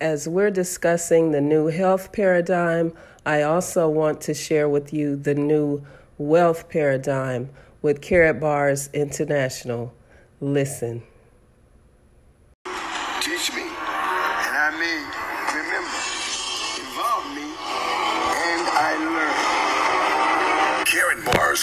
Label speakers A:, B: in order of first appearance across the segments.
A: as we're discussing the new health paradigm, I also want to share with you the new wealth paradigm with Karatbars International. Listen.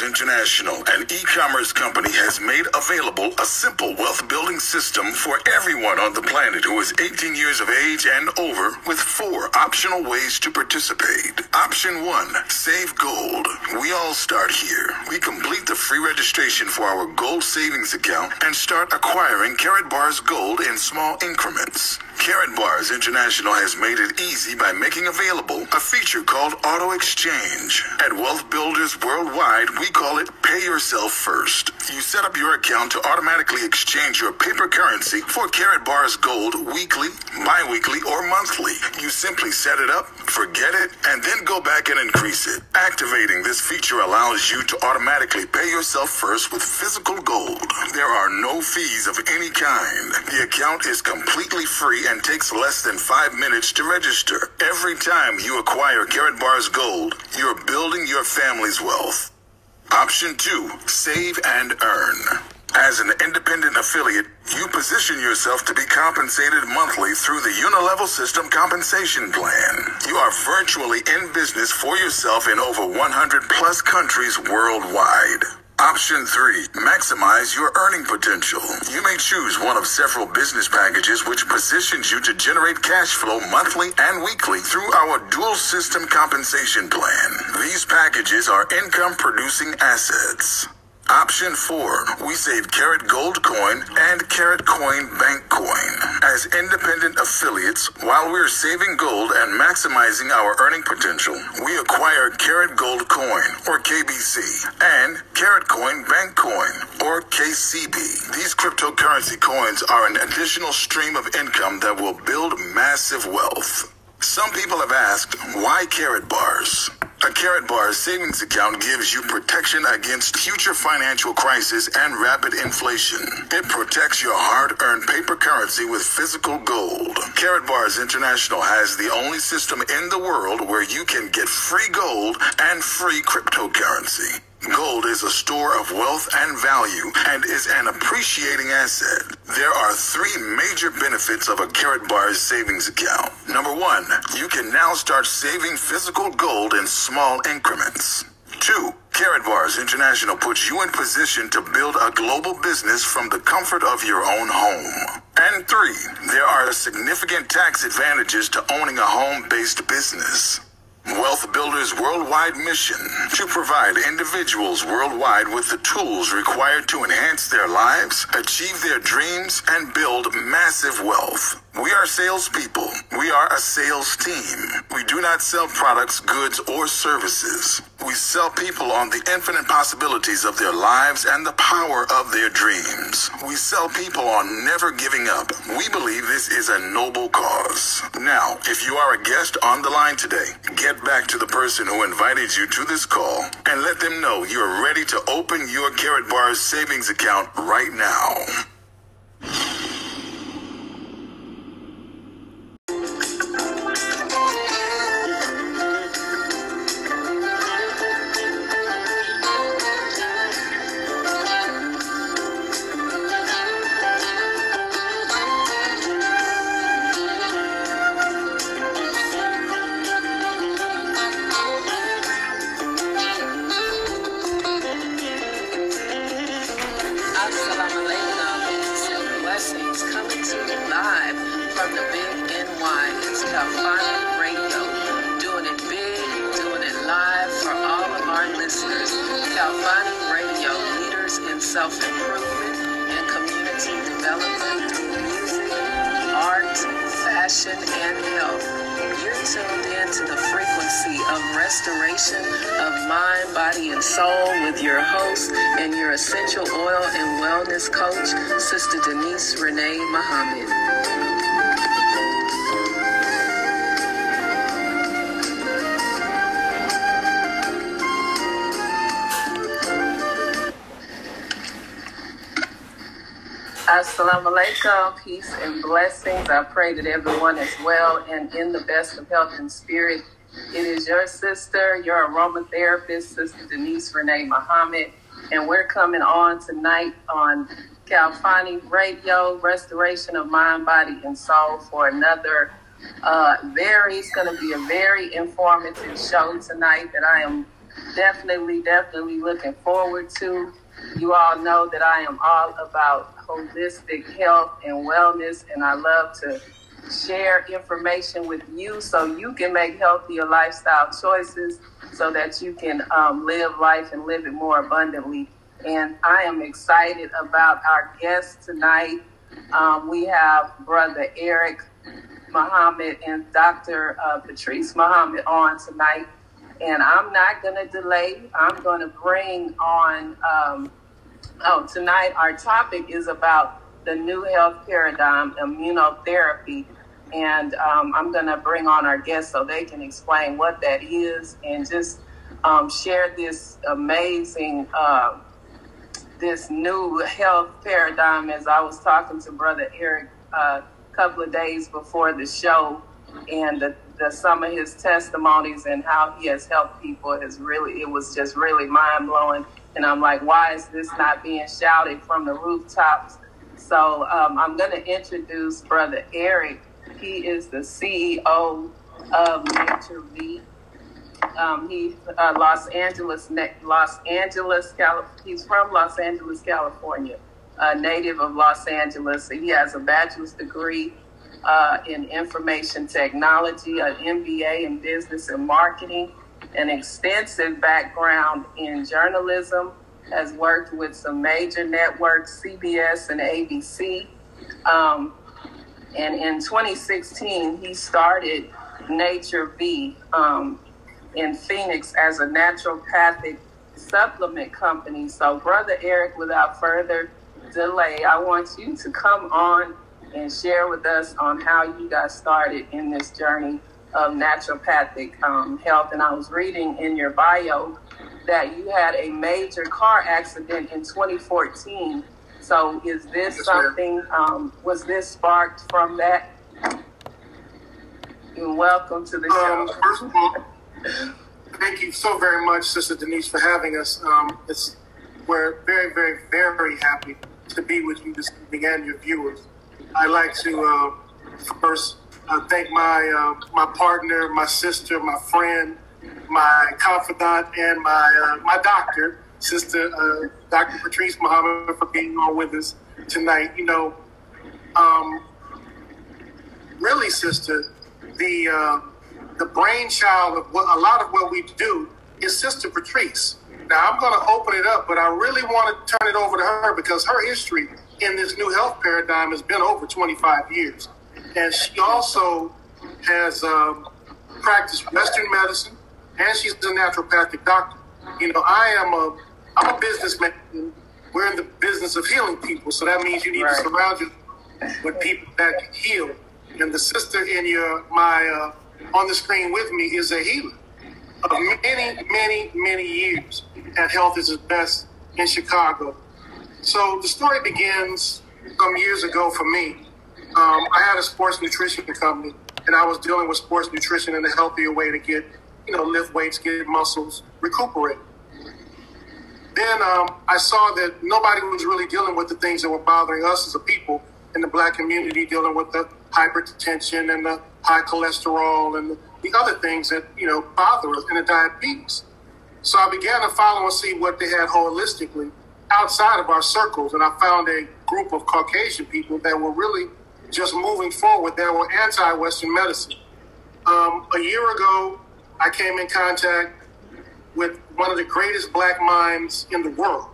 B: International, an e-commerce company, has made available a simple wealth building system for everyone on the planet who is 18 years of age and over with four optional ways to participate. Option one, save gold. We all start here. We complete the free registration for our gold savings account and start acquiring Karatbars gold in small increments. Karatbars International has made it easy by making available a feature called Auto Exchange. At Wealth Builders Worldwide, we call it Pay Yourself First. You set up your account to automatically exchange your paper currency for Karatbars Gold weekly, bi weekly, or monthly. You simply set it up, forget it, and then go back and increase it. Activating this feature allows you to automatically pay yourself first with physical gold. There are no fees of any kind. The account is completely free and takes less than five minutes to register. Every time you acquire Karatbars Gold, you're building your family's wealth. Option two, save and earn. As an independent affiliate, you position yourself to be compensated monthly through the Unilevel System Compensation Plan. You are virtually in business for yourself in over 100 plus countries worldwide. Option 3. Maximize your earning potential. You may choose one of several business packages which positions you to generate cash flow monthly and weekly through our dual system compensation plan. These packages are income producing assets. Option 4. We save KaratGold Coin and Carrot Coin Bank Coin. As independent affiliates, while we're saving gold and maximizing our earning potential, we acquire KaratGold Coin, or KBC, and Carrot Coin Bank Coin, or KCB. These cryptocurrency coins are an additional stream of income that will build massive wealth. Some people have asked, why Karatbars? A carrot bar savings account gives you protection against future financial crisis and rapid inflation. It protects your hard-earned paper currency with physical gold. Karatbars International has the only system in the world where you can get free gold and free cryptocurrency. Gold is a store of wealth and value and is an appreciating asset. There are three major benefits of a Karatbars savings account. Number one, you can now start saving physical gold in small increments. Two, Karatbars International puts you in position to build a global business from the comfort of your own home. And three, there are significant tax advantages to owning a home based business. Wealth Builders' worldwide mission to provide individuals worldwide with the tools required to enhance their lives, achieve their dreams, and build massive wealth. We are salespeople. We are a sales team. We do not sell products, goods, or services. We sell people on the infinite possibilities of their lives and the power of their dreams. We sell people on never giving up. We believe this is a noble cause. Now, if you are a guest on the line today, get back to the person who invited you to this call and let them know you're ready to open your Karatbars savings account right now.
C: Peace and blessings. I pray that everyone is well and in the best of health and spirit. It is your sister, your aromatherapist, Sister Denise Renee Muhammad, and we're coming on tonight on Calfani Radio, Restoration of Mind, Body, and Soul for another uh, very, it's going to be a very informative show tonight that I am definitely, definitely looking forward to. You all know that I am all about holistic health and wellness, and I love to share information with you so you can make healthier lifestyle choices so that you can um, live life and live it more abundantly. And I am excited about our guest tonight. Um, we have Brother Eric Muhammad and Dr. Uh, Patrice Muhammad on tonight. And I'm not going to delay. I'm going to bring on, um, oh, tonight our topic is about the new health paradigm, immunotherapy. And um, I'm going to bring on our guests so they can explain what that is and just um, share this amazing, uh, this new health paradigm. As I was talking to Brother Eric uh, couple of days before the show, and the, the, some of his testimonies and how he has helped people is really it was just really mind blowing. And I'm like, why is this not being shouted from the rooftops? So um, I'm going to introduce Brother Eric. He is the CEO of Nature V. Um, uh, Los Angeles, Los Angeles, California. He's from Los Angeles, California a native of Los Angeles. He has a bachelor's degree uh, in information technology, an MBA in business and marketing, an extensive background in journalism, has worked with some major networks, CBS and ABC. Um, and in 2016, he started Nature V um, in Phoenix as a naturopathic supplement company. So, Brother Eric, without further delay, I want you to come on and share with us on how you got started in this journey of naturopathic um, health. And I was reading in your bio that you had a major car accident in 2014. So is this yes, something, um, was this sparked from that? And welcome to the um,
D: show. First of all, thank you so very much, Sister Denise, for having us. Um, it's, we're very, very, very happy to be with you this evening and your viewers. I'd like to uh, first uh, thank my uh, my partner, my sister, my friend, my confidant, and my uh, my doctor, Sister uh, Dr. Patrice Muhammad, for being on with us tonight. You know, um, really, sister, the uh, the brainchild of what a lot of what we do is Sister Patrice. Now I'm going to open it up, but I really want to turn it over to her because her history in this new health paradigm has been over 25 years, and she also has um, practiced Western medicine, and she's a naturopathic doctor. You know, I am a I'm a businessman. We're in the business of healing people, so that means you need right. to surround yourself with people that can heal. And the sister in your my uh, on the screen with me is a healer of many, many, many years at Health is the Best in Chicago. So the story begins some years ago for me. Um, I had a sports nutrition company, and I was dealing with sports nutrition in a healthier way to get, you know, lift weights, get muscles, recuperate. Then um, I saw that nobody was really dealing with the things that were bothering us as a people in the black community, dealing with the hypertension and the high cholesterol and the, the other things that, you know, bother us and the diabetes. So I began to follow and see what they had holistically outside of our circles. And I found a group of Caucasian people that were really just moving forward, that were anti Western medicine. Um, a year ago, I came in contact with one of the greatest black minds in the world.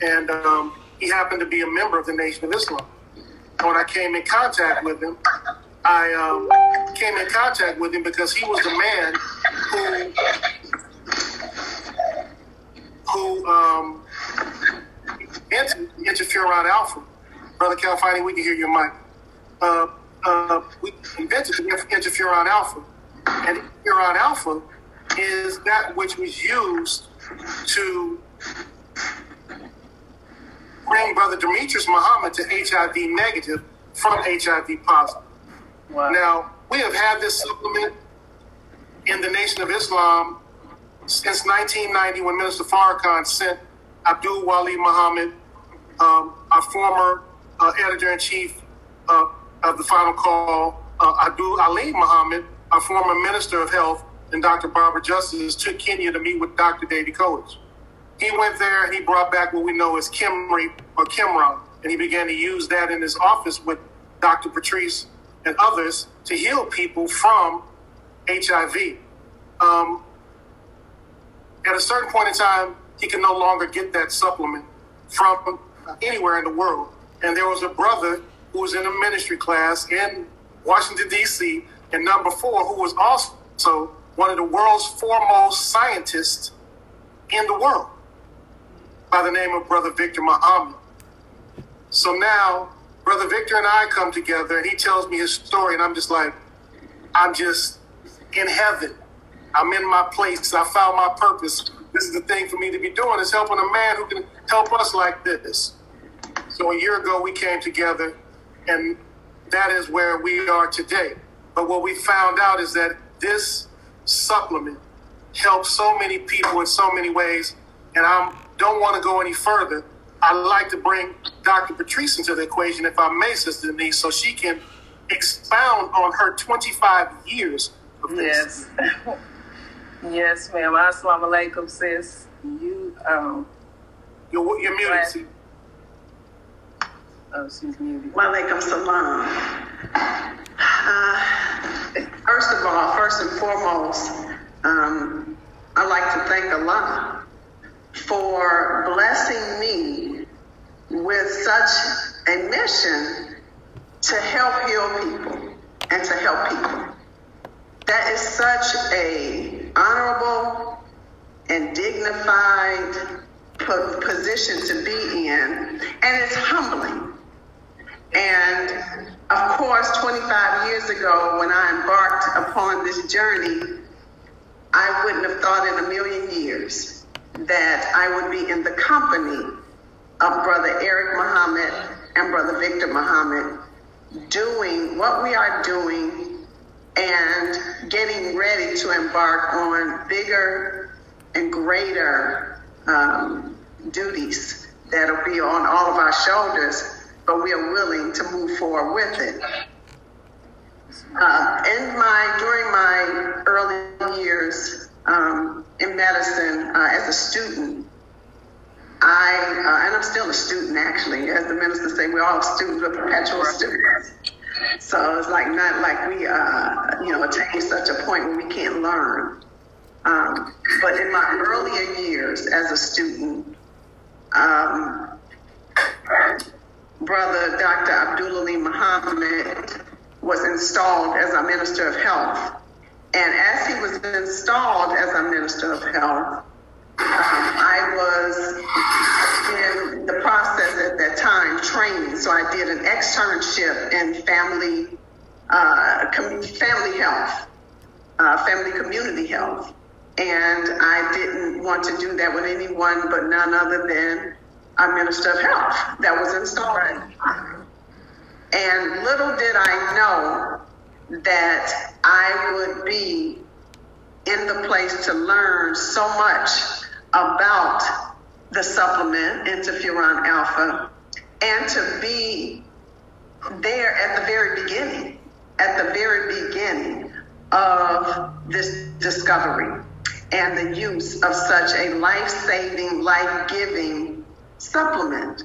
D: And um, he happened to be a member of the Nation of Islam. And when I came in contact with him, I um, came in contact with him because he was the man who who um, interferon alpha. Brother Calfani, we can hear your mic. Uh, uh, we invented the interferon alpha, and interferon alpha is that which was used to bring Brother Demetrius Muhammad to HIV negative from HIV positive.
C: Wow.
D: Now, we have had this supplement in the Nation of Islam since 1990 when Minister Farrakhan sent Abdul Wali Muhammad, um, our former uh, editor in chief uh, of the Final Call, uh, Abdul Alim Muhammad, our former Minister of Health, and Dr. Barbara Justice took Kenya to meet with Dr. David Koech. He went there and he brought back what we know as Kimri or Kimra, and he began to use that in his office with Dr. Patrice and others to heal people from HIV. Um, at a certain point in time, he could no longer get that supplement from anywhere in the world. And there was a brother who was in a ministry class in Washington, D.C., and number four, who was also one of the world's foremost scientists in the world by the name of Brother Victor Muhammad. So now, Brother Victor and I come together, and he tells me his story, and I'm just like, I'm just in heaven. I'm in my place. I found my purpose. This is the thing for me to be doing is helping a man who can help us like this. So a year ago we came together and that is where we are today. But what we found out is that this supplement helps so many people in so many ways. And I don't want to go any further. I'd like to bring Dr. Patrice into the equation, if I may, Sister Denise, so she can expound on her 25 years of this.
C: Yes. yes, ma'am. Assalamu alaikum, sis. You, um,
D: You're, you're muted.
C: Oh,
E: salam. Uh, first of all, first and foremost, um, I'd like to thank Allah for blessing me with such a mission to help heal people and to help people. That is such a honorable and dignified position to be in, and it's humbling. And of course, 25 years ago, when I embarked upon this journey, I wouldn't have thought in a million years that I would be in the company of Brother Eric Muhammad and Brother Victor Muhammad doing what we are doing and getting ready to embark on bigger and greater um, duties that'll be on all of our shoulders, but we are willing to move forward with it. Uh, in my during my early years um, in medicine uh, as a student, I uh, and I'm still a student actually. As the minister say, we're all students, we're perpetual students. So it's like not like we uh, you know attain such a point where we can't learn. Um, but in my earlier years as a student, um, brother Dr. Abdul Alim Muhammad was installed as our minister of health. And as he was installed as our minister of health, um, I was in the process at that time training. So I did an externship in family uh, com- family health, uh, family community health. And I didn't want to do that with anyone but none other than our minister of health that was installed. And little did I know that I would be in the place to learn so much about the supplement interferon alpha and to be there at the very beginning, at the very beginning of this discovery and the use of such a life-saving, life-giving supplement.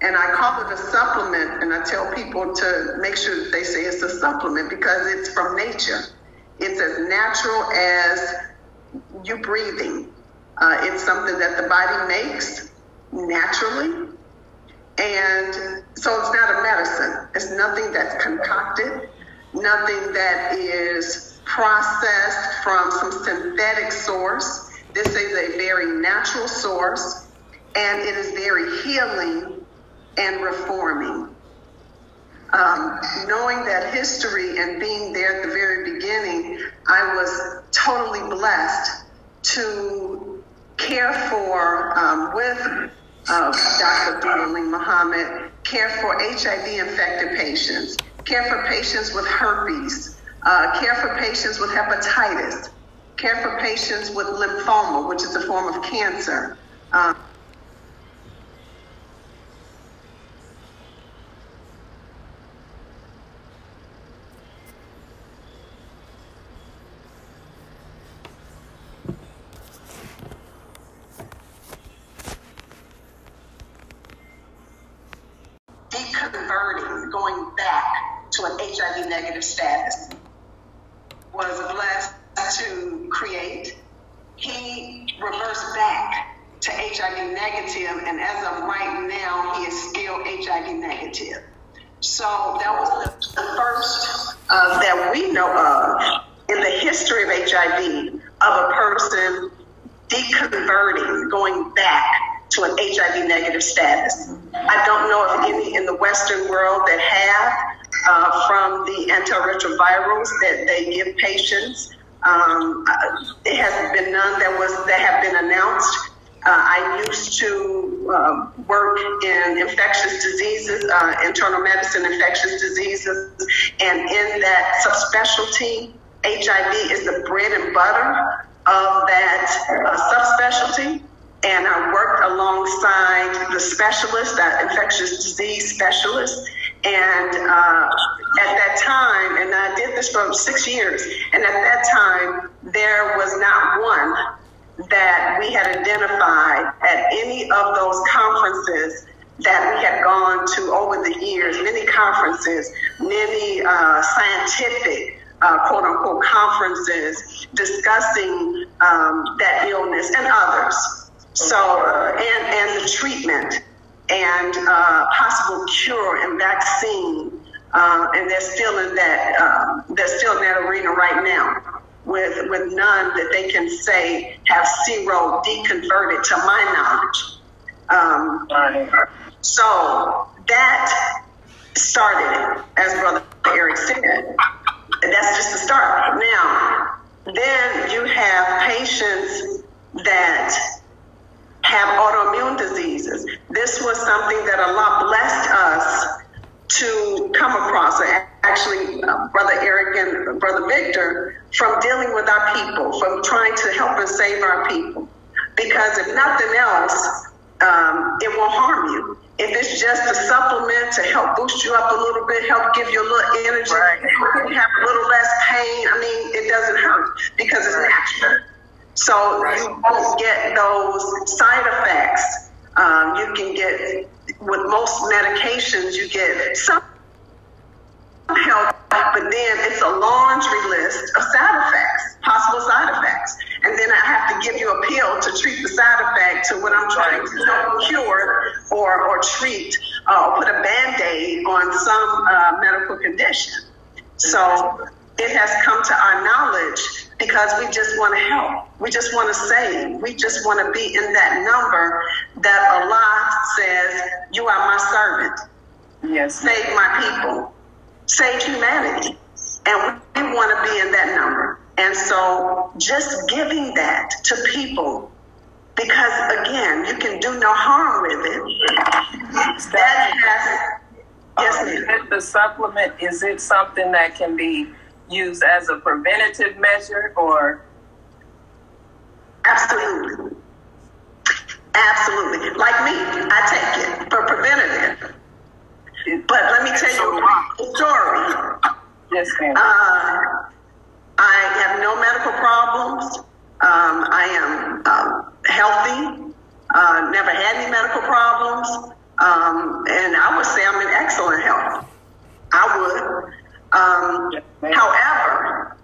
E: And I call it a supplement, and I tell people to make sure that they say it's a supplement because it's from nature. It's as natural as you breathing. Uh, it's something that the body makes naturally. And so it's not a medicine. It's nothing that's concocted, nothing that is processed from some synthetic source. This is a very natural source, and it is very healing and reforming. Um, knowing that history and being there at the very beginning, I was totally blessed to care for um, with of Dr. Dulalee Muhammad, care for HIV infected patients, care for patients with herpes, uh, care for patients with hepatitis, care for patients with lymphoma, which is a form of cancer. Uh, deconverting, going back to an HIV negative status, internal medicine, infectious diseases, and in that subspecialty, HIV is the bread and butter of that uh, subspecialty and I worked alongside the specialist, that infectious disease specialist. And uh, at that time, and I did this for six years, and at that time, there was not one that we had identified at any of those conferences that we had gone to over the years, many conferences, many uh, scientific uh, quote unquote conferences discussing um, that illness and others. So, uh, and, and the treatment and uh, possible cure and vaccine. Uh, and they're still in that, uh, they're still in that arena right now with, with none that they can say have zero deconverted to my knowledge. Um, so that started as Brother Eric said. That's just the start. Now, then you have patients that have autoimmune diseases. This was something that Allah blessed us to come across. Actually, uh, Brother Eric and Brother Victor, from dealing with our people, from trying to help and save our people. Because if nothing else, um, it won't harm you. If it's just a supplement to help boost you up a little bit, help give you a little energy, right. have a little less pain, I mean, it doesn't hurt because it's natural. So right. you won't get those side effects. Um, you can get, with most medications, you get some help, but then it's a laundry list of side effects, possible side effects. And then I have to give you a pill to treat the side effect to what I'm trying to help cure or, or treat uh, or put a band-aid on some uh, medical condition. So it has come to our knowledge because we just want to help. We just want to save. We just want to be in that number that Allah says, You are my servant. Yes. Save my people. Save humanity. And we want to be in that number. And so just giving that to people because again, you can do no harm with it. That has
A: yes, um, the supplement is it something that can be used as a preventative measure or?
E: Absolutely. Absolutely. Like me, I take it for preventative. But let me tell you a story.
A: Yes, ma'am.
E: Uh, I have no medical problems. Um, I am um, healthy. Uh, never had any medical problems. Um, and I would say I'm in excellent health. I would. Um, however,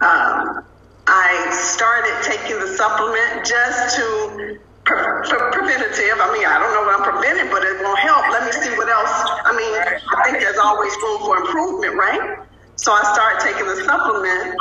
E: um, I started taking the supplement just to preventative. I mean, I don't know what I'm preventing, but it won't help. Let me see what else. I mean, I think there's always room for improvement, right? So I started taking the supplement,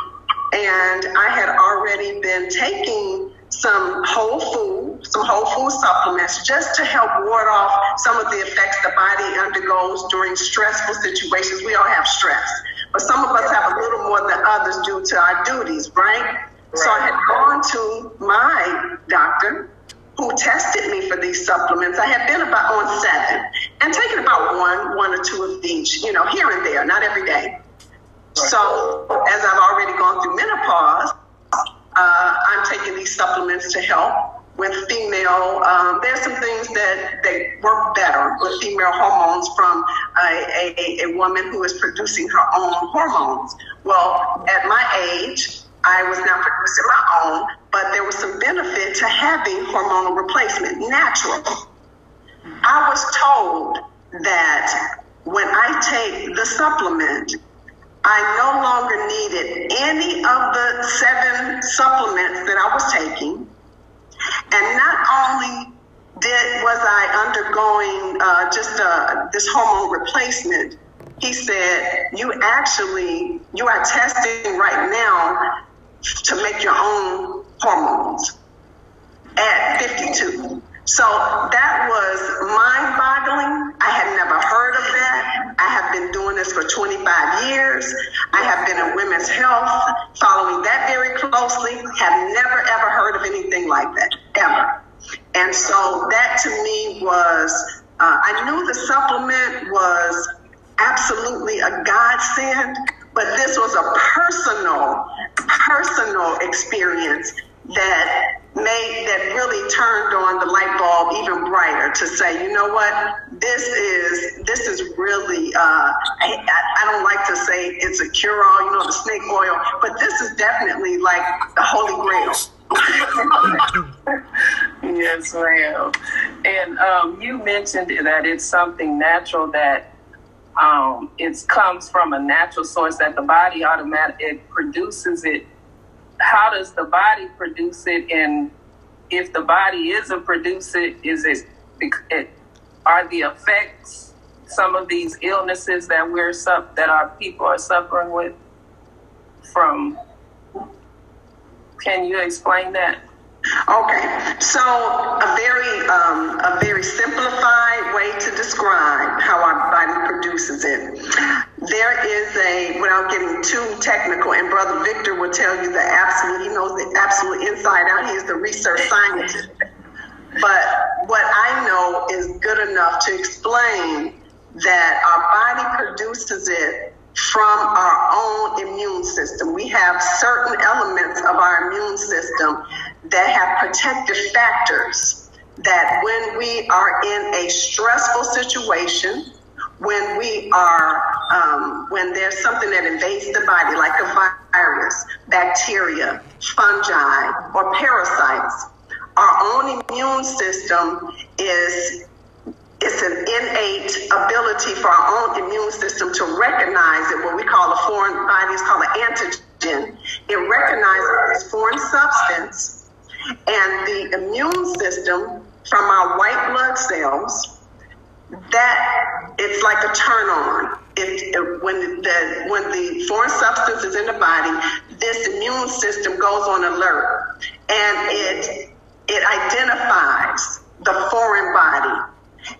E: and I had already been taking some whole food, some whole food supplements just to help ward off some of the effects the body undergoes during stressful situations. We all have stress, but some of us have a little more than others due to our duties, right? right. So I had gone to my doctor who tested me for these supplements. I had been about on seven and taken about one, one or two of each, you know, here and there, not every day. So as I've already gone through menopause, uh, I'm taking these supplements to help with female. Um, there's some things that they work better with female hormones from a, a, a woman who is producing her own hormones. Well, at my age, I was not producing my own, but there was some benefit to having hormonal replacement, natural. I was told that when I take the supplement, I no longer needed any of the seven supplements that I was taking. And not only did was I undergoing uh, just uh, this hormone replacement, he said, you actually, you are testing right now to make your own hormones at 52. So that was mind boggling. I had never heard of that. I have been doing this for 25 years. I have been in women's health, following that very closely, have never ever heard of anything like that, ever. And so that to me was, uh, I knew the supplement was absolutely a godsend, but this was a personal, personal experience that made that really turned on the light bulb even brighter to say, you know what, this is this is really uh, I, I don't like to say it's a cure all, you know, the snake oil, but this is definitely like the holy grail.
C: yes, ma'am. And um, you mentioned that it's something natural that um, it comes from a natural source that the body automatically it produces it. How does the body produce it? And if the body isn't producing, is it, it are the effects some of these illnesses that we're that our people are suffering with from? Can you explain that?
E: Okay, so a very um, a very simplified way to describe how our body produces it. There is a without getting too technical, and Brother Victor will tell you the absolute. He knows the absolute inside out. He is the research scientist. But what I know is good enough to explain that our body produces it from our own immune system. We have certain elements of our immune system that have protective factors that when we are in a stressful situation, when we are, um, when there's something that invades the body, like a virus, bacteria, fungi, or parasites, our own immune system is it's an innate ability for our own immune system to recognize it, what we call a foreign body is called an antigen. It recognizes this foreign substance, and the immune system from our white blood cells, that it's like a turn on. When the when the foreign substance is in the body, this immune system goes on alert, and it it identifies the foreign body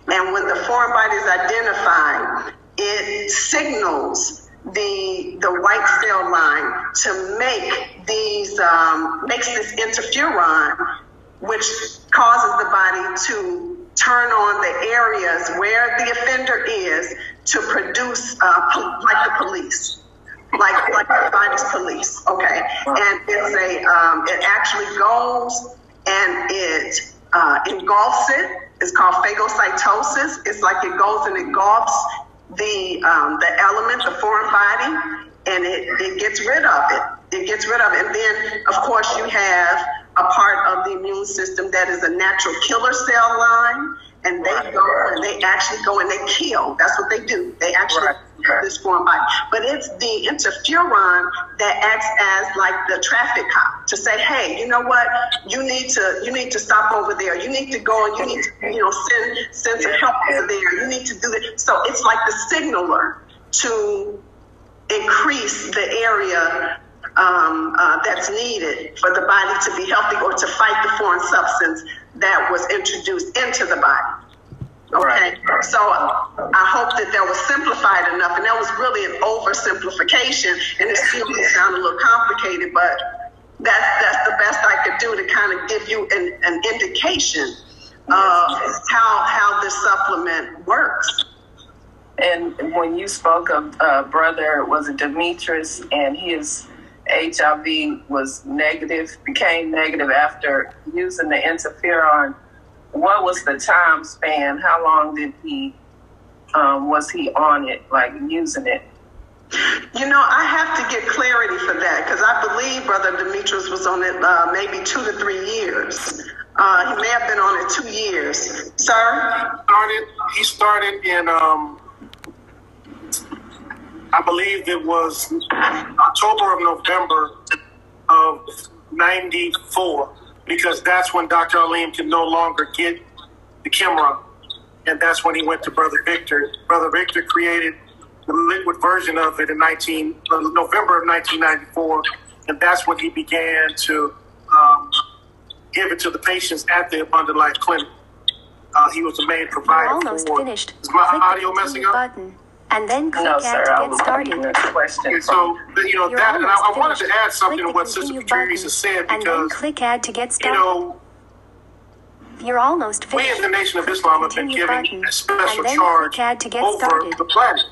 E: and when the foreign body is identified, it signals the the white cell line to make these um, makes this interferon, which causes the body to turn on the areas where the offender is to produce uh, like the police. Like, like the body's police, okay, and it's a um, it actually goes and it uh, engulfs it it's called phagocytosis. It's like it goes and engulfs the um, the element, the foreign body, and it, it gets rid of it. It gets rid of it. And then, of course, you have a part of the immune system that is a natural killer cell line and they right, go right. and they actually go and they kill. That's what they do. They actually right, kill this foreign body. But it's the interferon that acts as like the traffic cop to say, hey, you know what? You need to you need to stop over there. You need to go and you need to you know send send some help over there. You need to do that. So it's like the signaler to increase the area um, uh, that's needed for the body to be healthy or to fight the foreign substance that was introduced into the body. Okay, so I hope that that was simplified enough, and that was really an oversimplification, and it still may sound a little complicated, but that's that's the best I could do to kind of give you an, an indication of how how this supplement works.
C: And when you spoke of uh, brother, was it Demetrius, and he his HIV was negative, became negative after using the interferon. What was the time span? How long did he um, was he on it, like using it?
E: You know, I have to get clarity for that because I believe Brother Demetrius was on it uh, maybe two to three years. Uh, he may have been on it two years. Sir?
D: He started, he started in, um, I believe it was October of November of 94 because that's when Dr. Alim could no longer get the camera. And that's when he went to Brother Victor. Brother Victor created the liquid version of it in 19 uh, November of 1994, and that's when he began to um, give it to the patients at the Abundant Life Clinic. Uh, he was the main provider
F: almost
D: for.
F: finished.
D: Is my
F: Click
D: audio messing up?
F: button and then click
C: No, sir.
F: to get started.
C: question.
D: Okay, so you know
F: You're
D: that, and I, I wanted to add something
F: click
D: to what Sister
F: continue
D: Teresa
F: button,
D: said
F: and then
D: because
F: click add to get
D: you
F: started.
D: know
F: You're almost finished.
D: we
F: finished.
D: in the Nation of Islam have been
F: continue
D: given
F: button,
D: a special charge
F: add to get
D: over
F: started.
D: the planet.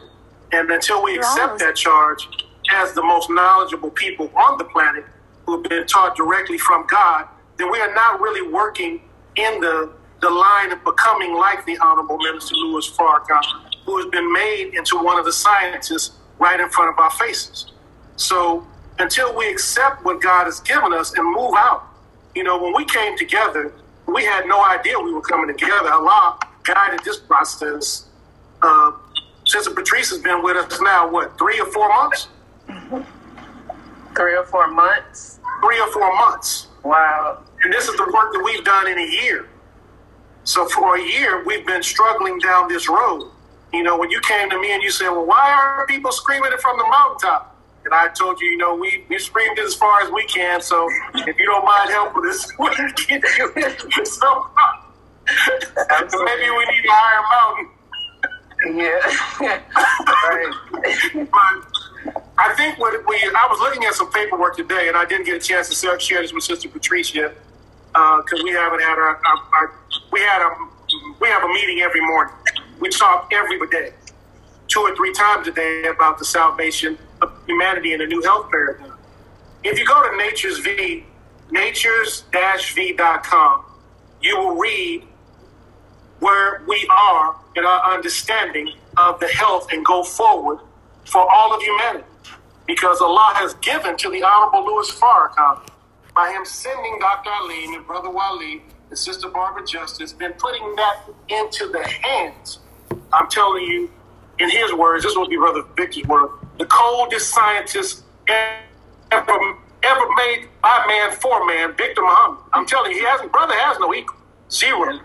D: And until we
F: You're
D: accept that charge as the most knowledgeable people on the planet who have been taught directly from God, then we are not really working in the, the line of becoming like the Honorable Minister Louis Farrakhan, who has been made into one of the scientists right in front of our faces. So until we accept what God has given us and move out, you know, when we came together, we had no idea we were coming together. Allah guided this process. Uh, Sister Patrice has been with us now, what, three or four months?
C: Three or four months.
D: Three or four months.
C: Wow.
D: And this is the work that we've done in a year. So for a year, we've been struggling down this road. You know, when you came to me and you said, well, why are people screaming it from the mountaintop? And I told you, you know, we, we screamed it as far as we can. So if you don't mind helping us, we can do it. So maybe we need a higher mountain.
C: Yeah. right.
D: I think what we, I was looking at some paperwork today, and I didn't get a chance to share this with Sister Patricia uh, because we haven't had our, our, our, we had a, we have a meeting every morning. We talk every day, two or three times a day about the salvation of humanity and a new health paradigm. If you go to Nature's V, natures-v.com, you will read where we are in our understanding of the health and go forward for all of humanity. Because Allah has given to the Honorable Louis Farrakhan by him sending Dr. Alim and Brother Wali and Sister Barbara Justice, been putting that into the hands. I'm telling you, in his words, this will be Brother Victor's word, the coldest scientist ever, ever made by man for man, Victor Muhammad. I'm telling you, he has brother has no equal. Zero.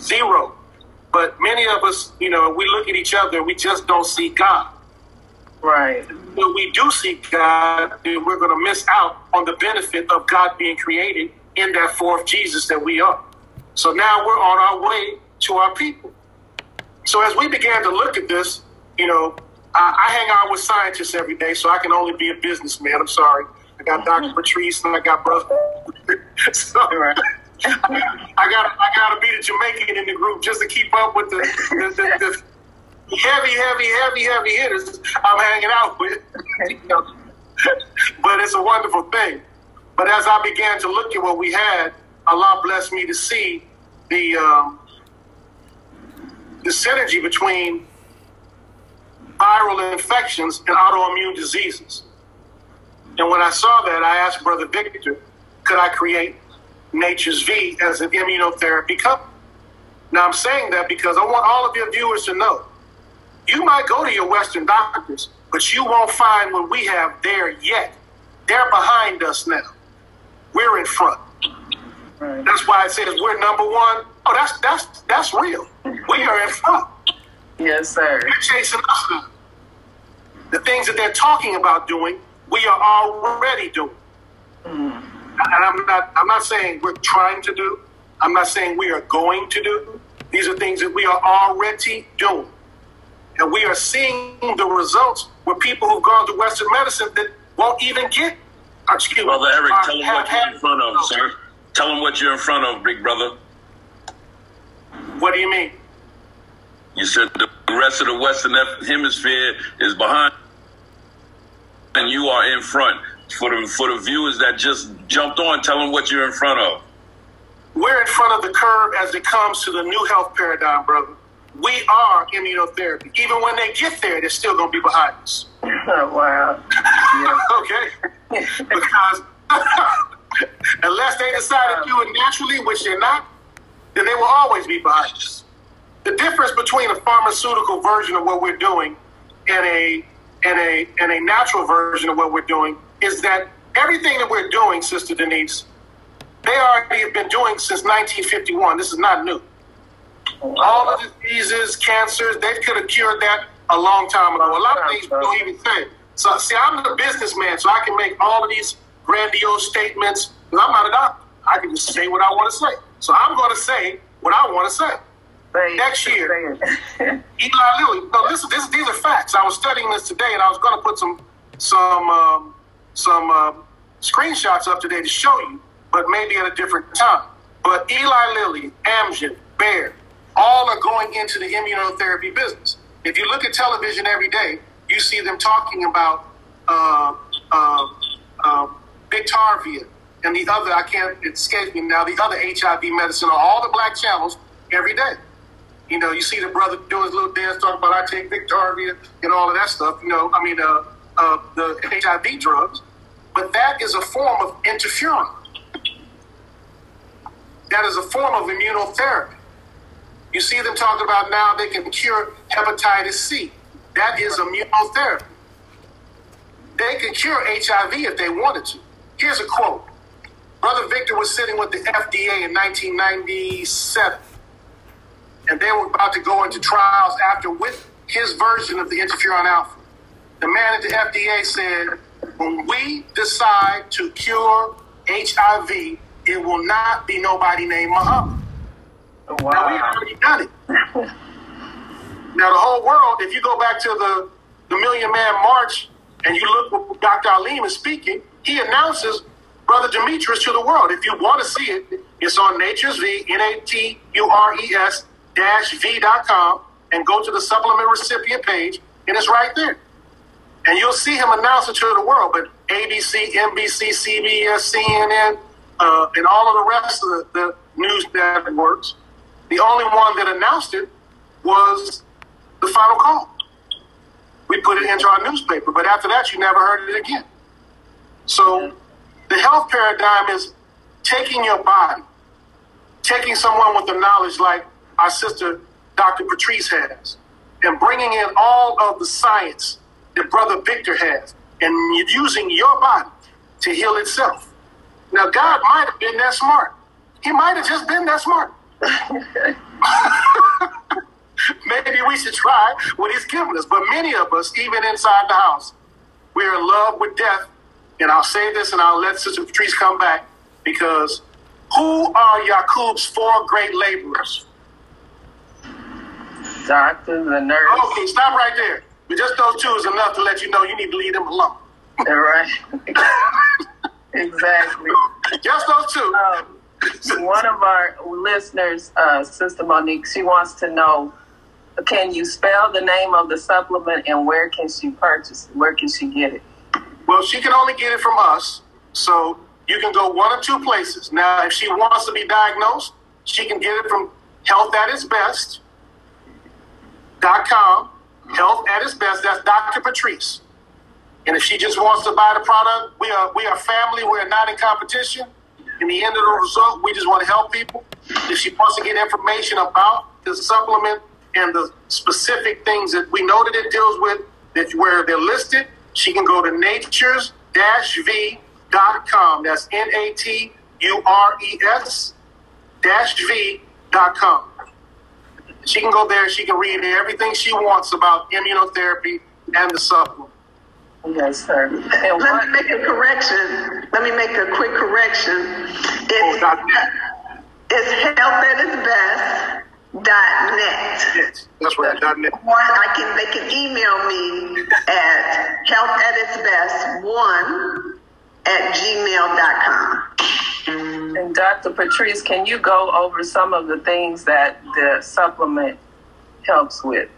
D: Zero. But many of us, you know, we look at each other, we just don't see God.
C: Right.
D: When we do see God, then we're going to miss out on the benefit of God being created in that fourth Jesus that we are. So now we're on our way to our people. So as we began to look at this, you know, I, I hang out with scientists every day, so I can only be a businessman. I'm sorry. I got Dr. Patrice and I got brother. so,
C: Right.
D: I got I got to be the Jamaican in the group just to keep up with the the, the, the heavy, heavy, heavy, heavy hitters I'm hanging out with. You know. but it's a wonderful thing. But as I began to look at what we had, Allah blessed me to see the um, the synergy between viral infections and autoimmune diseases. And when I saw that, I asked Brother Victor, could I create Nature's V as an immunotherapy company? Now I'm saying that because I want all of your viewers to know. You might go to your Western doctors, but you won't find what we have there yet. They're behind us now. We're in front.
C: Right.
D: That's why it says we're number one. Oh, that's that's that's real. We are in front.
C: Yes, sir.
D: They're chasing us. The things that they're talking about doing, we are already doing. And I'm not I'm not saying we're trying to do. I'm not saying we are going to do. These are things that we are already doing. And we are seeing the results with people who've gone to Western medicine that won't even get excuse me,
G: Brother Eric,
D: uh,
G: tell
D: them
G: what you're in front of, sir. Tell them what you're in front of, big brother.
D: What do you mean?
G: You said the rest of the Western Hemisphere is behind, and you are in front. For the for the viewers that just jumped on, tell them what you're in front of.
D: We're in front of the curve as it comes to the new health paradigm, brother. We are immunotherapy. Even when they get there, they're still going to be behind us.
C: Oh, wow.
D: okay? because unless they decide to do it naturally, which they're not, then they will always be behind us. The difference between a pharmaceutical version of what we're doing and a and a and a natural version of what we're doing is that everything that we're doing, Sister Denise, they already have been doing since 1951. This is not new. All the diseases, cancers, they could have cured that a long time ago. A lot of things we don't even say. So, see, I'm the businessman, so I can make all of these grandiose statements. I'm not a doctor. I can just say what I want to say. So I'm going to say what I want to say. Next year. Eli Lilly. No, this, this, these are facts. I was studying this today, and I was going to put some some um, some uh, screenshots up today to show you, but maybe at a different time. But Eli Lilly, Amgen, Bayer, all are going into the immunotherapy business. If you look at television every day, you see them talking about uh, uh, uh, Biktarvy and the other, I can't, it escapes me now, the other HIV medicine on all the black channels every day. You know, you see the brother doing his little dance talking about I take Biktarvy and all of that stuff. You know, I mean, uh, uh, the HIV drugs, but that is a form of interferon. That is a form of immunotherapy. You see them talking about now they can cure hepatitis C. That is immunotherapy. They can cure HIV if they wanted to. Here's a quote. Brother Victor was sitting with the FDA in 1997 and they were about to go into trials after with his version of the interferon alpha. The man at the FDA said, when we decide to cure HIV, it will not be nobody named Muhammad. Oh, now, we
C: Wow.
D: already done it. now, the whole world, if you go back to the, the Million Man March and you look what Dr. Alim is speaking, he announces Brother Demetrius to the world. If you want to see it, it's on Nature's V, N A T U R E S V.com, and go to the supplement recipient page, and it's right there. And you'll see him announce it to the world. But ABC, NBC, CBS, CNN, uh, and all of the rest of the, the news networks, the only one that announced it was the final call. We put it into our newspaper, but after that, you never heard it again. So the health paradigm is taking your body, taking someone with the knowledge like our sister Dr. Patrice has, and bringing in all of the science that Brother Victor has, and using your body to heal itself. Now, God might have been that smart. He might have just been that smart. Maybe we should try what he's given us. But many of us, even inside the house, we're in love with death. And I'll say this and I'll let Sister Patrice come back because who are Yaqub's four great laborers?
C: Doctors and nurses.
D: Okay, stop right there. But just those two is enough to let you know you need to leave them alone.
C: Right. exactly.
D: Just those two.
C: Um, one of our listeners, uh, Sister Monique, she wants to know can you spell the name of the supplement and where can she purchase it? Where can she get it?
D: Well, she can only get it from us. So you can go one of two places. Now, if she wants to be diagnosed, she can get it from Health at its Best. Dot health at its best. That's Dr. Patrice. And if she just wants to buy the product, we are we are family. We're not in competition. In the end of the result, we just want to help people. If she wants to get information about the supplement and the specific things that we know that it deals with, that where they're listed, she can go to natures-v.com. That's N-A-T-U-R-E-S dash V.com. She can go there. She can read everything she wants about immunotherapy and the supplement.
C: Yes, sir. And
E: Let
C: what,
E: me make a correction. Let me make a quick correction.
D: Oh,
E: It's,
D: dot net.
E: it's health at its best dot net.
D: Yes, that's right. Dot net.
E: One, I can they can email me at health at its best one at gmail.com.
A: And Dr. Patrice, can you go over some of the things that the supplement helps with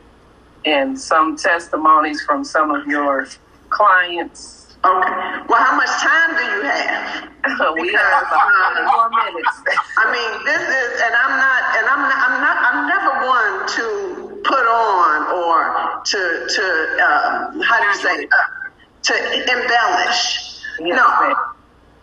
A: and some testimonies from some of your clients?
E: Okay. Well, how much time do you have?
A: we have about 20 more minutes.
E: I mean, this is, and I'm not, and I'm not, I'm not, I'm never one to put on or to, to, uh, how do you say, uh, to embellish. No.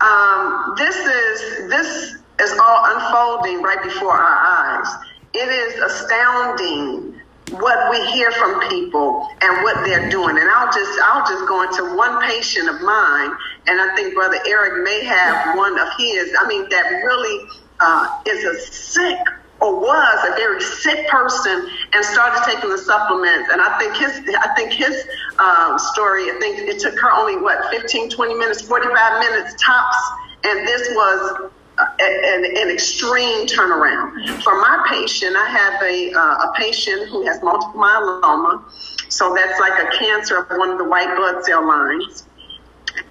E: Um, this is, this is all unfolding right before our eyes. It is astounding what we hear from people and what they're doing. And I'll just I'll just go into one patient of mine, and I think Brother Eric may have one of his. I mean, that really uh, is a sick or was a very sick person and started taking the supplements. And I think his I think his um, story. I think it took her only what 15, 20 minutes, 45 minutes tops, and this was an, an extreme turnaround. For my patient, I have a, uh, a patient who has multiple myeloma. So that's like a cancer of one of the white blood cell lines.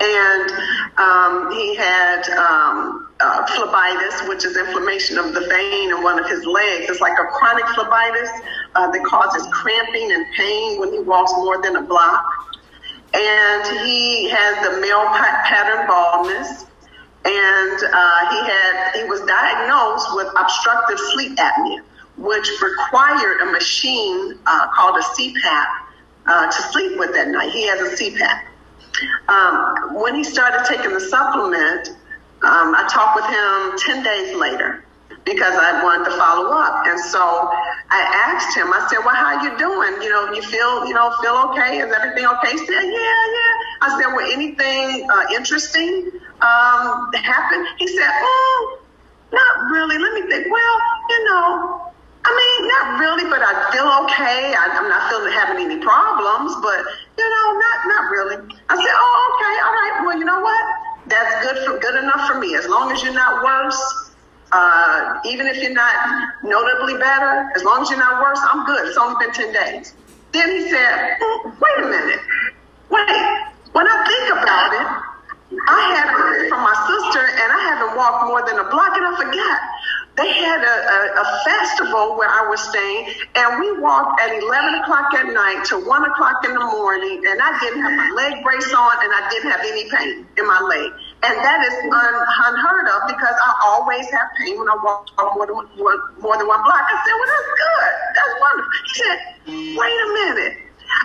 E: And um, he had um, uh, phlebitis, which is inflammation of the vein in one of his legs. It's like a chronic phlebitis uh, that causes cramping and pain when he walks more than a block. And he has the male pa- pattern baldness and uh, he had he was diagnosed with obstructive sleep apnea, which required a machine uh, called a CPAP uh, to sleep with at night. He has a CPAP. Um, when he started taking the supplement, um, I talked with him ten days later because I wanted to follow up, and so I asked him. I said, "Well, how you doing? You know, you feel you know feel okay? Is everything okay?" He said, "Yeah, yeah." I said, "Well, anything uh, interesting?" um, happened? He said, oh, not really. Let me think. Well, you know, I mean, not really, but I feel okay. I, I'm not feeling having any problems, but you know, not not really. I said, oh, okay, all right. Well, you know what? That's good for good enough for me. As long as you're not worse, uh, even if you're not notably better, as long as you're not worse, I'm good. It's only been ten days. Then he said, "Mm, wait a minute, wait. When I think about it, I had from my sister, and I haven't walked more than a block, and I forgot. They had a, a, a festival where I was staying, and we walked at 11 o'clock at night to 1 o'clock in the morning, and I didn't have my leg brace on, and I didn't have any pain in my leg. And that is un, unheard of because I always have pain when I walk more than more than one block. I said, well, that's good. That's wonderful. He said, wait a minute.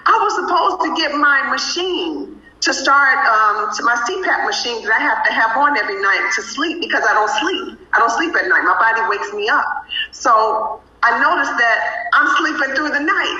E: I was supposed to get my machine to start um, to my CPAP machine that I have to have on every night to sleep because I don't sleep. I don't sleep at night. My body wakes me up. So I noticed that I'm sleeping through the night.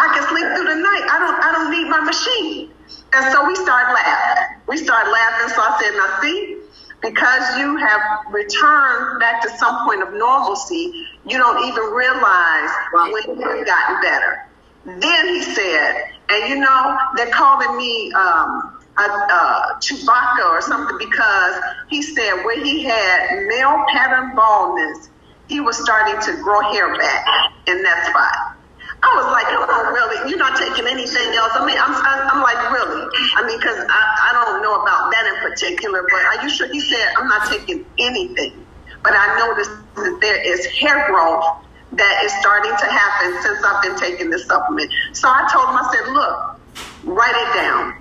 E: I can sleep through the night. I don't. I don't need my machine. And so we started laughing. We started laughing. So I said, "Now see." Because you have returned back to some point of normalcy, you don't even realize when you've gotten better. Then he said, and you know, they're calling me um, a, uh, Chewbacca or something because he said where he had male pattern baldness, he was starting to grow hair back in that spot. I was like, come on, really? You're not taking anything else? I mean, I'm, I'm like, really? I mean, because I, I don't know about that in particular, but are you sure? He said, I'm not taking anything. But I noticed that there is hair growth that is starting to happen since I've been taking this supplement. So I told him, I said, look, write it down.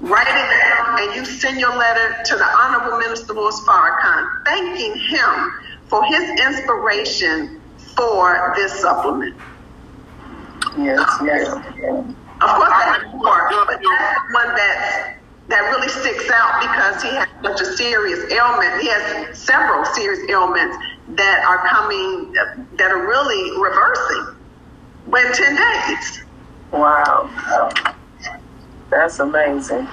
E: Write it down and you send your letter to the Honorable Minister Louis Farrakhan, thanking him for his inspiration for this supplement.
A: Yes, yes.
E: Of course, I have more, but that's the one that that really sticks out because he has such a serious ailment. He has several serious ailments that are coming, that are really reversing within 10 days.
A: Wow. That's amazing.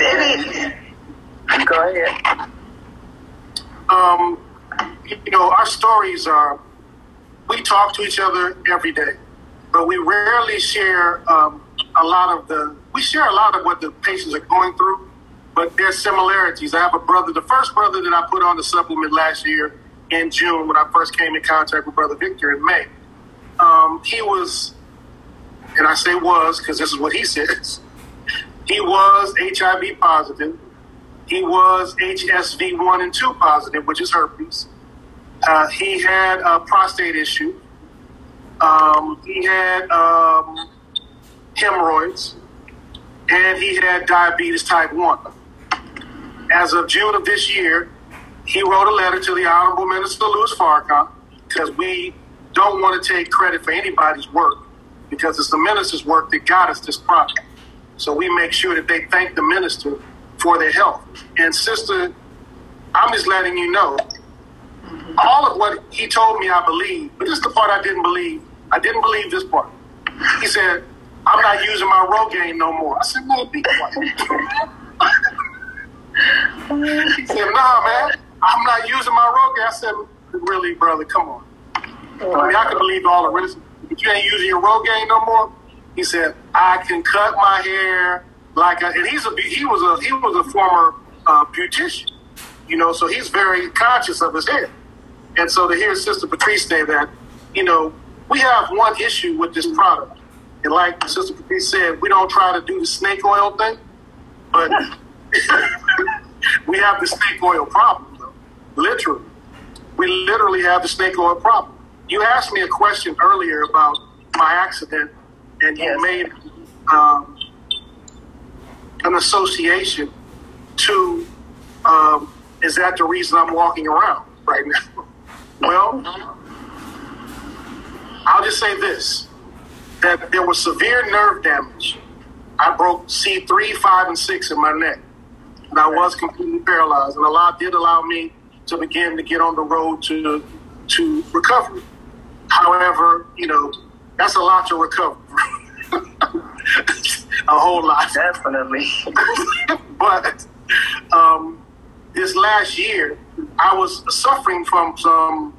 E: It is.
A: Go ahead.
D: Um, you know, our stories are, we talk to each other every day, but we rarely share um, a lot of the, we share a lot of what the patients are going through, but there's similarities. I have a brother, the first brother that I put on the supplement last year in June when I first came in contact with Brother Victor in May. Um, he was, and I say was because this is what he says, he was HIV positive he was HSV 1 and 2 positive, which is herpes. Uh, he had a prostate issue. Um, he had um, hemorrhoids. And he had diabetes type 1. As of June of this year, he wrote a letter to the Honorable Minister Louis Farrakhan because we don't want to take credit for anybody's work because it's the minister's work that got us this product. So we make sure that they thank the minister for their help. And sister, I'm just letting you know, all of what he told me I believe, but this is the part I didn't believe. I didn't believe this part. He said, I'm not using my Rogaine no more. I said, no, be quiet. he said, nah, man, I'm not using my Rogaine. I said, really, brother, come on. I mean, I can believe all the rest, but you ain't using your Rogaine no more. He said, I can cut my hair like, a, and he's a he was a he was a former uh, beautician, you know, so he's very conscious of his hair. And so to hear Sister Patrice say that, you know, we have one issue with this product, and like Sister Patrice said, we don't try to do the snake oil thing, but we have the snake oil problem. Literally. We literally have the snake oil problem. You asked me a question earlier about my accident, and you
E: Yes.
D: made um, an association to um, is that the reason I'm walking around right now? Well, I'll just say this that there was severe nerve damage. I broke C3, 5, and 6 in my neck. And I was completely paralyzed. And Allah did allow me to begin to get on the road to to recovery. However, you know, that's a lot to recover. a whole lot.
E: Definitely.
D: but um, this last year, I was suffering from some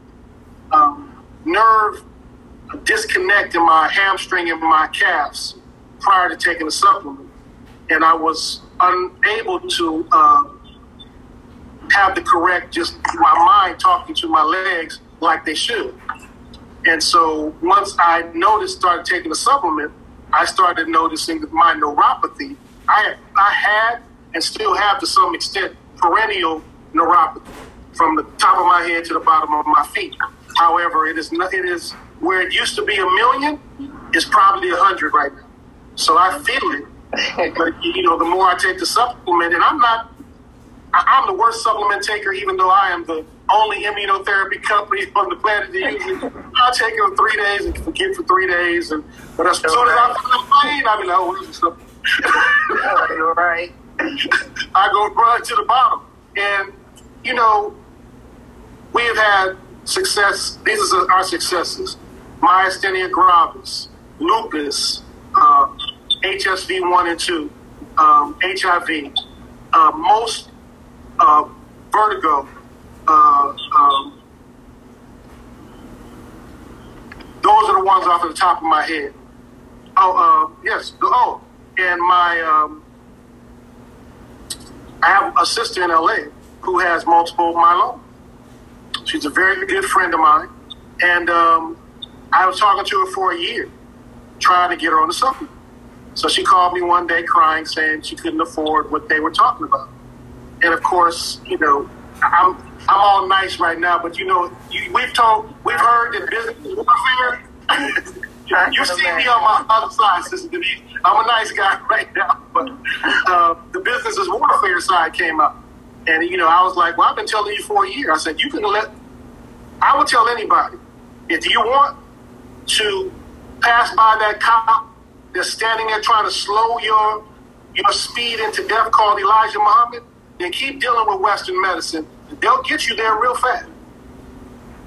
D: um, nerve disconnect in my hamstring and my calves prior to taking the supplement, and I was unable to uh, have the correct just my mind talking to my legs like they should. And so once I noticed, started taking the supplement, I started noticing that my neuropathy, I, I had and still have to some extent perennial neuropathy from the top of my head to the bottom of my feet. However, it is not, it is where it used to be a million, it's probably a hundred right now. So I feel it. but you know, the more I take the supplement, and I'm not I- I'm the worst supplement taker, even though I am the only immunotherapy company on the planet to use it. I'll take it for three days and forget for three days. And but as soon as I feel pain, I'll be like, oh, what is this?
E: You're right.
D: I go run to the bottom. And, you know, we have had success. These are our successes. Myasthenia gravis, lupus, uh, HSV 1 and 2, um, HIV, uh, most uh, vertigo, uh, um, those are the ones off of the top of my head. Oh, uh, yes. Oh, and my um, I have a sister in LA who has multiple myeloma. She's a very good friend of mine, and um, I was talking to her for a year, trying to get her on the supplement. So she called me one day crying, saying she couldn't afford what they were talking about. And of course, you know, I'm I'm all nice right now, but you know, you, we've told, we've heard that business warfare. you see me on my other side, Sister Denise. I'm a nice guy right now, but uh, the business is warfare side came up, and you know, I was like, well, I've been telling you for a year. I said, you can let. I would tell anybody if you want to pass by that cop that's standing there trying to slow your your speed into death called Elijah Muhammad, then keep dealing with Western medicine. They'll get you there real fast.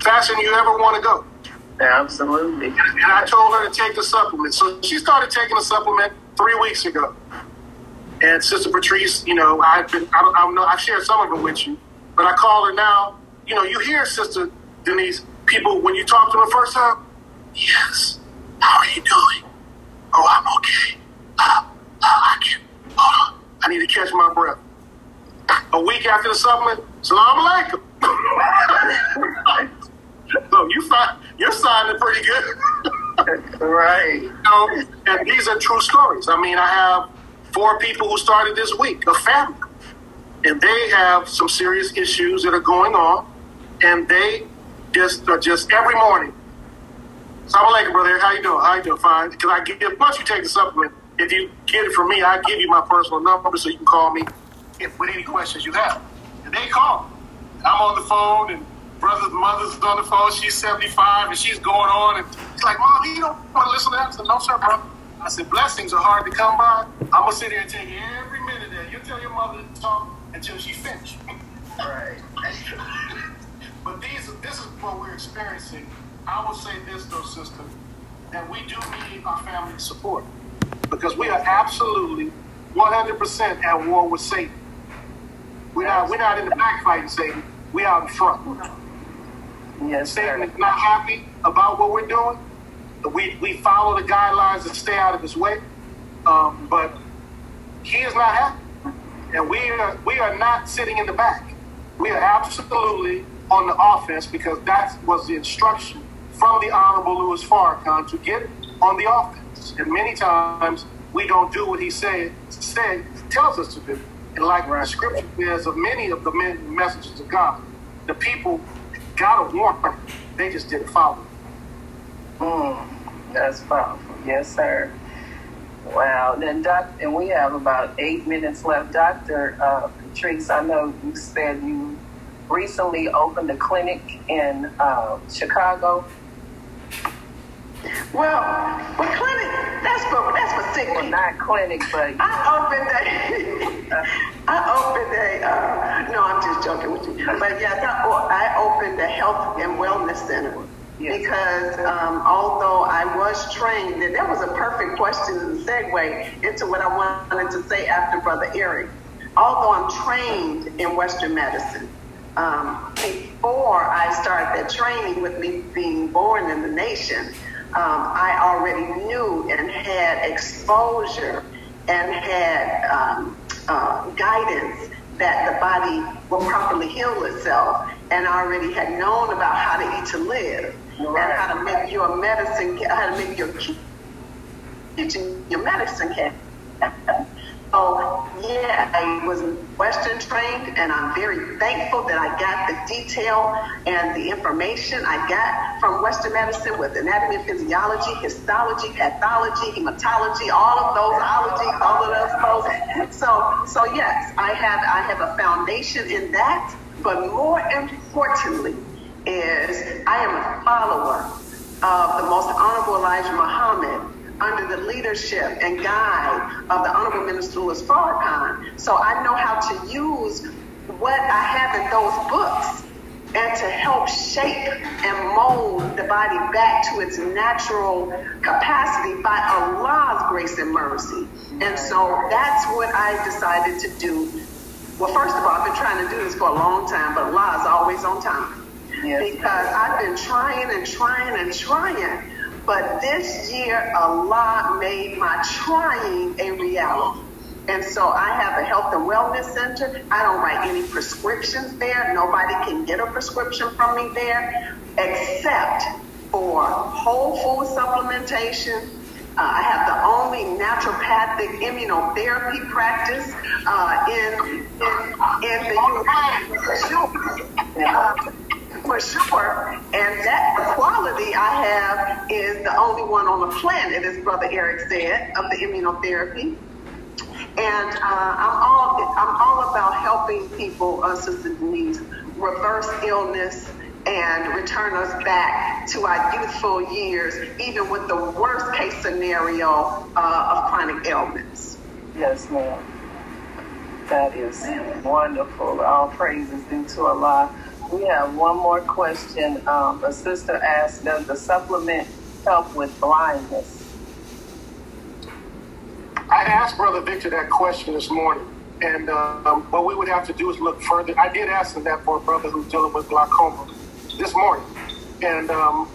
D: Faster than you ever want to go.
E: Absolutely.
D: And I told her to take the supplement. So she started taking the supplement three weeks ago. And Sister Patrice, you know, I've been, I don't, I don't know, I've shared some of it with you, but I call her now. You know, you hear Sister Denise, people, when you talk to her first time, yes, how are you doing? Oh, I'm okay. Uh, uh, I can, hold on, I need to catch my breath. A week after the supplement, salam alaikum. so you find, you're signing pretty good.
E: right.
D: You know, and these are true stories. I mean, I have four people who started this week, a family. and they have some serious issues that are going on, and they just are just every morning. Salam alaikum, brother. How you doing? How you doing? Fine. Because I give once you take the supplement, if you get it from me, I give you my personal number so you can call me if, with any questions you have. And they call. I'm on the phone, and brother's mother's on the phone. She's 75, and she's going on, and she's like, "Mom, you don't want to listen to that?" I said, "No, sir, bro." I said, "Blessings are hard to come by. I'm gonna sit here and take every minute that You tell your mother to talk until she finished."
C: Right.
D: But these, this is what we're experiencing. I will say this, though, sister, that we do need our family support because we are absolutely 100% at war with Satan. We're not, we're not in the back fighting Satan. We out in front.
C: Yes,
D: Satan is not happy about what we're doing. We, we follow the guidelines and stay out of his way. Um, but he is not happy. And we are, we are not sitting in the back. We are absolutely on the offense because that was the instruction from the Honorable Louis Farrakhan to get on the offense. And many times we don't do what he said, said tells us to do. And like the scripture says of many of the men, messages of God, the people got a warning. They just didn't follow.
C: Mm, that's powerful. Yes, sir. Wow. Then, doc, and we have about eight minutes left. Dr. Uh, Patrice, I know you said you recently opened a clinic in uh, Chicago.
E: Well, but clinic, that's for, that's for sick
C: Well,
E: people.
C: not clinic, but
E: I opened a, I opened a, uh, no, I'm just joking with you. But yes, I, I opened a health and wellness center.
C: Yes.
E: Because um, although I was trained, and that was a perfect question and segue into what I wanted to say after Brother Eric. Although I'm trained in Western medicine, um, before I started that training with me being born in the nation, um, I already knew and had exposure and had um, uh, guidance that the body will properly heal itself, and I already had known about how to eat to live and how to make your medicine, how to make your kitchen your medicine cabinet. So yeah, I was Western trained, and I'm very thankful that I got the detail and the information I got from Western medicine with anatomy and physiology, histology, pathology, hematology, all of those ologies, all of those those. So so yes, I have I have a foundation in that, but more importantly is I am a follower of the most honorable Elijah Muhammad under the leadership and guide of the Honorable Minister Louis Farrakhan. So I know how to use what I have in those books and to help shape and mold the body back to its natural capacity by Allah's grace and mercy. And so that's what I decided to do. Well, first of all, I've been trying to do this for a long time, but Allah is always on time.
C: Yes.
E: Because I've been trying and trying and trying. But this year, Allah made my trying a reality. And so I have a health and wellness center. I don't write any prescriptions there. Nobody can get a prescription from me there except for whole food supplementation. Uh, I have the only naturopathic immunotherapy practice uh, in, in, in the U.S. Uh, for sure. And that quality I have is the only one on the planet, as Brother Eric said, of the immunotherapy. And uh, I'm all I'm all about helping people, uh, Sister Denise, reverse illness and return us back to our youthful years, even with the worst case scenario uh, of chronic ailments.
C: Yes, ma'am. That is wonderful. All praises due to Allah. We have one more question. Um, a sister asked, does the supplement help with blindness?
D: I asked Brother Victor that question this morning, and um, what we would have to do is look further. I did ask him that for a brother who's dealing with glaucoma this morning, and um,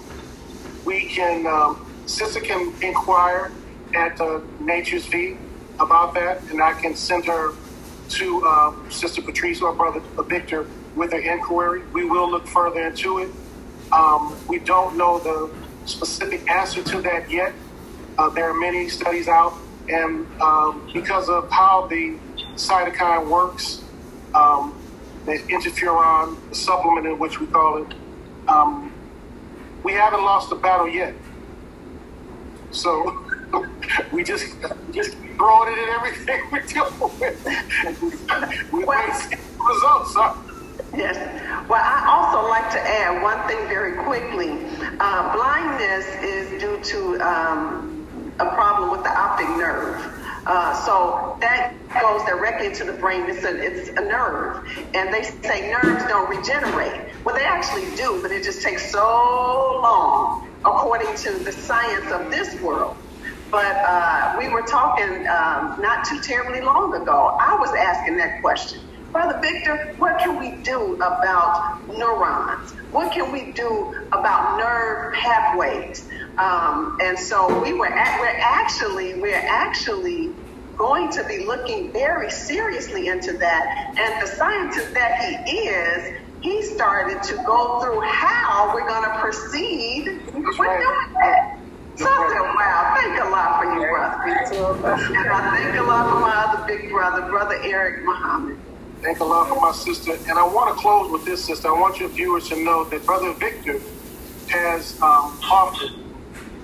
D: we can, um, sister can inquire at uh, Nature's V about that, and I can send her to uh, Sister Patrice or Brother Victor with her inquiry. We will look further into it. Um, we don't know the specific answer to that yet. Uh, there are many studies out, and um, because of how the cytokine works, um, the interferon, the supplement in which we call it. Um, we haven't lost the battle yet. So we just just throwing it in everything we with. we might see results. Huh?
E: Yes. Well, I also like to add one thing very quickly. Uh, blindness is due to um, a problem with the optic nerve. Uh, so that goes directly into the brain. It's a, it's a nerve. And they say nerves don't regenerate. Well, they actually do, but it just takes so long, according to the science of this world. But uh, we were talking um, not too terribly long ago. I was asking that question. Brother Victor, what can we do about neurons? What can we do about nerve pathways? Um, and so we were at, we're actually we're actually going to be looking very seriously into that. And the scientist that he is, he started to go through how we're going to proceed with doing that. So I said, wow, thank Allah for you, brother. And I thank Allah for my other big brother, brother Eric Muhammad.
D: Thank Allah for my sister. And I want to close with this, sister. I want your viewers to know that Brother Victor has um, offered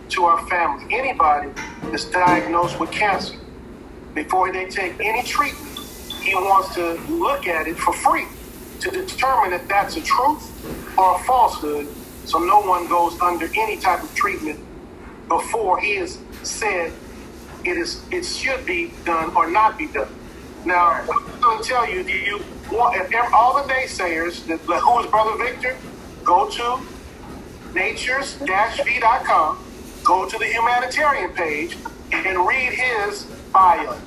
D: to our family anybody that's diagnosed with cancer before they take any treatment, he wants to look at it for free to determine if that's a truth or a falsehood so no one goes under any type of treatment before he has said it is it should be done or not be done. Now, I'm going to tell you, do you want, if ever, all the naysayers, that, who is Brother Victor, go to natures-v.com, go to the humanitarian page, and read his bio.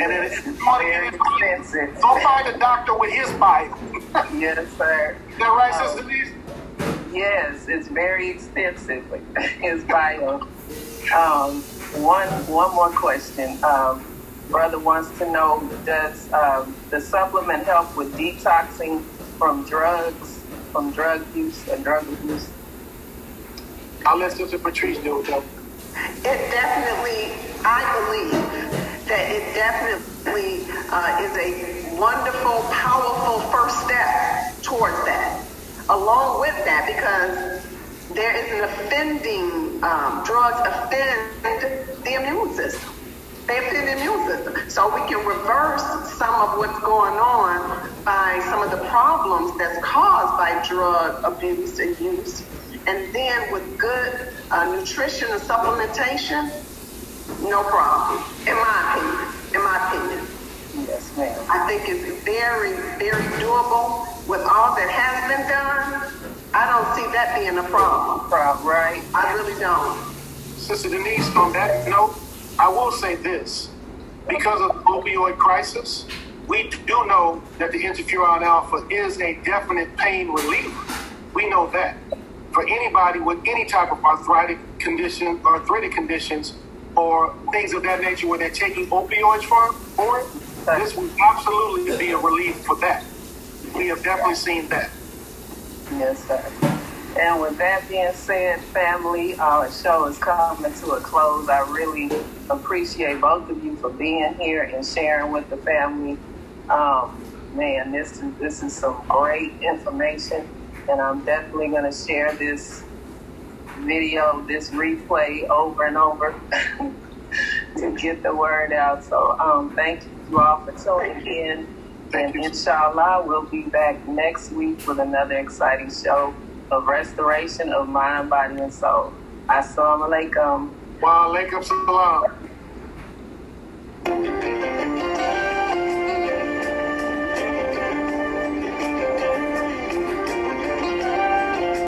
D: And then if you want to get it, go find a doctor with his bio.
C: Yes, sir.
D: Is that right,
C: Um,
D: Sister Denise?
C: Yes, it's very extensive. His bio. Um, one one more question. Um, brother wants to know: Does um, the supplement help with detoxing from drugs, from drug use or drug abuse?
D: I'll let Sister Patrice do it, though.
E: It definitely, I believe that it definitely uh, is a wonderful, powerful first step towards that. Along with that, because there is an offending, um, drugs offend the immune system. They offend the immune system. So we can reverse some of what's going on by some of the problems that's caused by drug abuse and use. And then with good uh, nutrition and supplementation, no problem. In my opinion. In my opinion.
C: Yes, ma'am.
E: I think it's very, very doable with all that has been done. I don't see that being a problem.
C: Problem, right?
E: I really don't.
D: Sister Denise, on that note, I will say this. Because of the opioid crisis, we do know that the interferon alpha is a definite pain reliever. We know that. For anybody with any type of arthritic condition, arthritic conditions, or things of that nature where they're taking opioids for, for it, this would absolutely be a relief for that. We have definitely seen that.
C: Yes, sir. And with that being said, family, our show is coming to a close. I really appreciate both of you for being here and sharing with the family. Um, man, this is this is some great information, and I'm definitely going to share this video, this replay over and over to get the word out. So, um, thank you all for tuning in. And inshallah, we'll be back next week with another exciting show of restoration of mind, body, and soul. Assalamu alaikum.
D: Wa alaikum salam.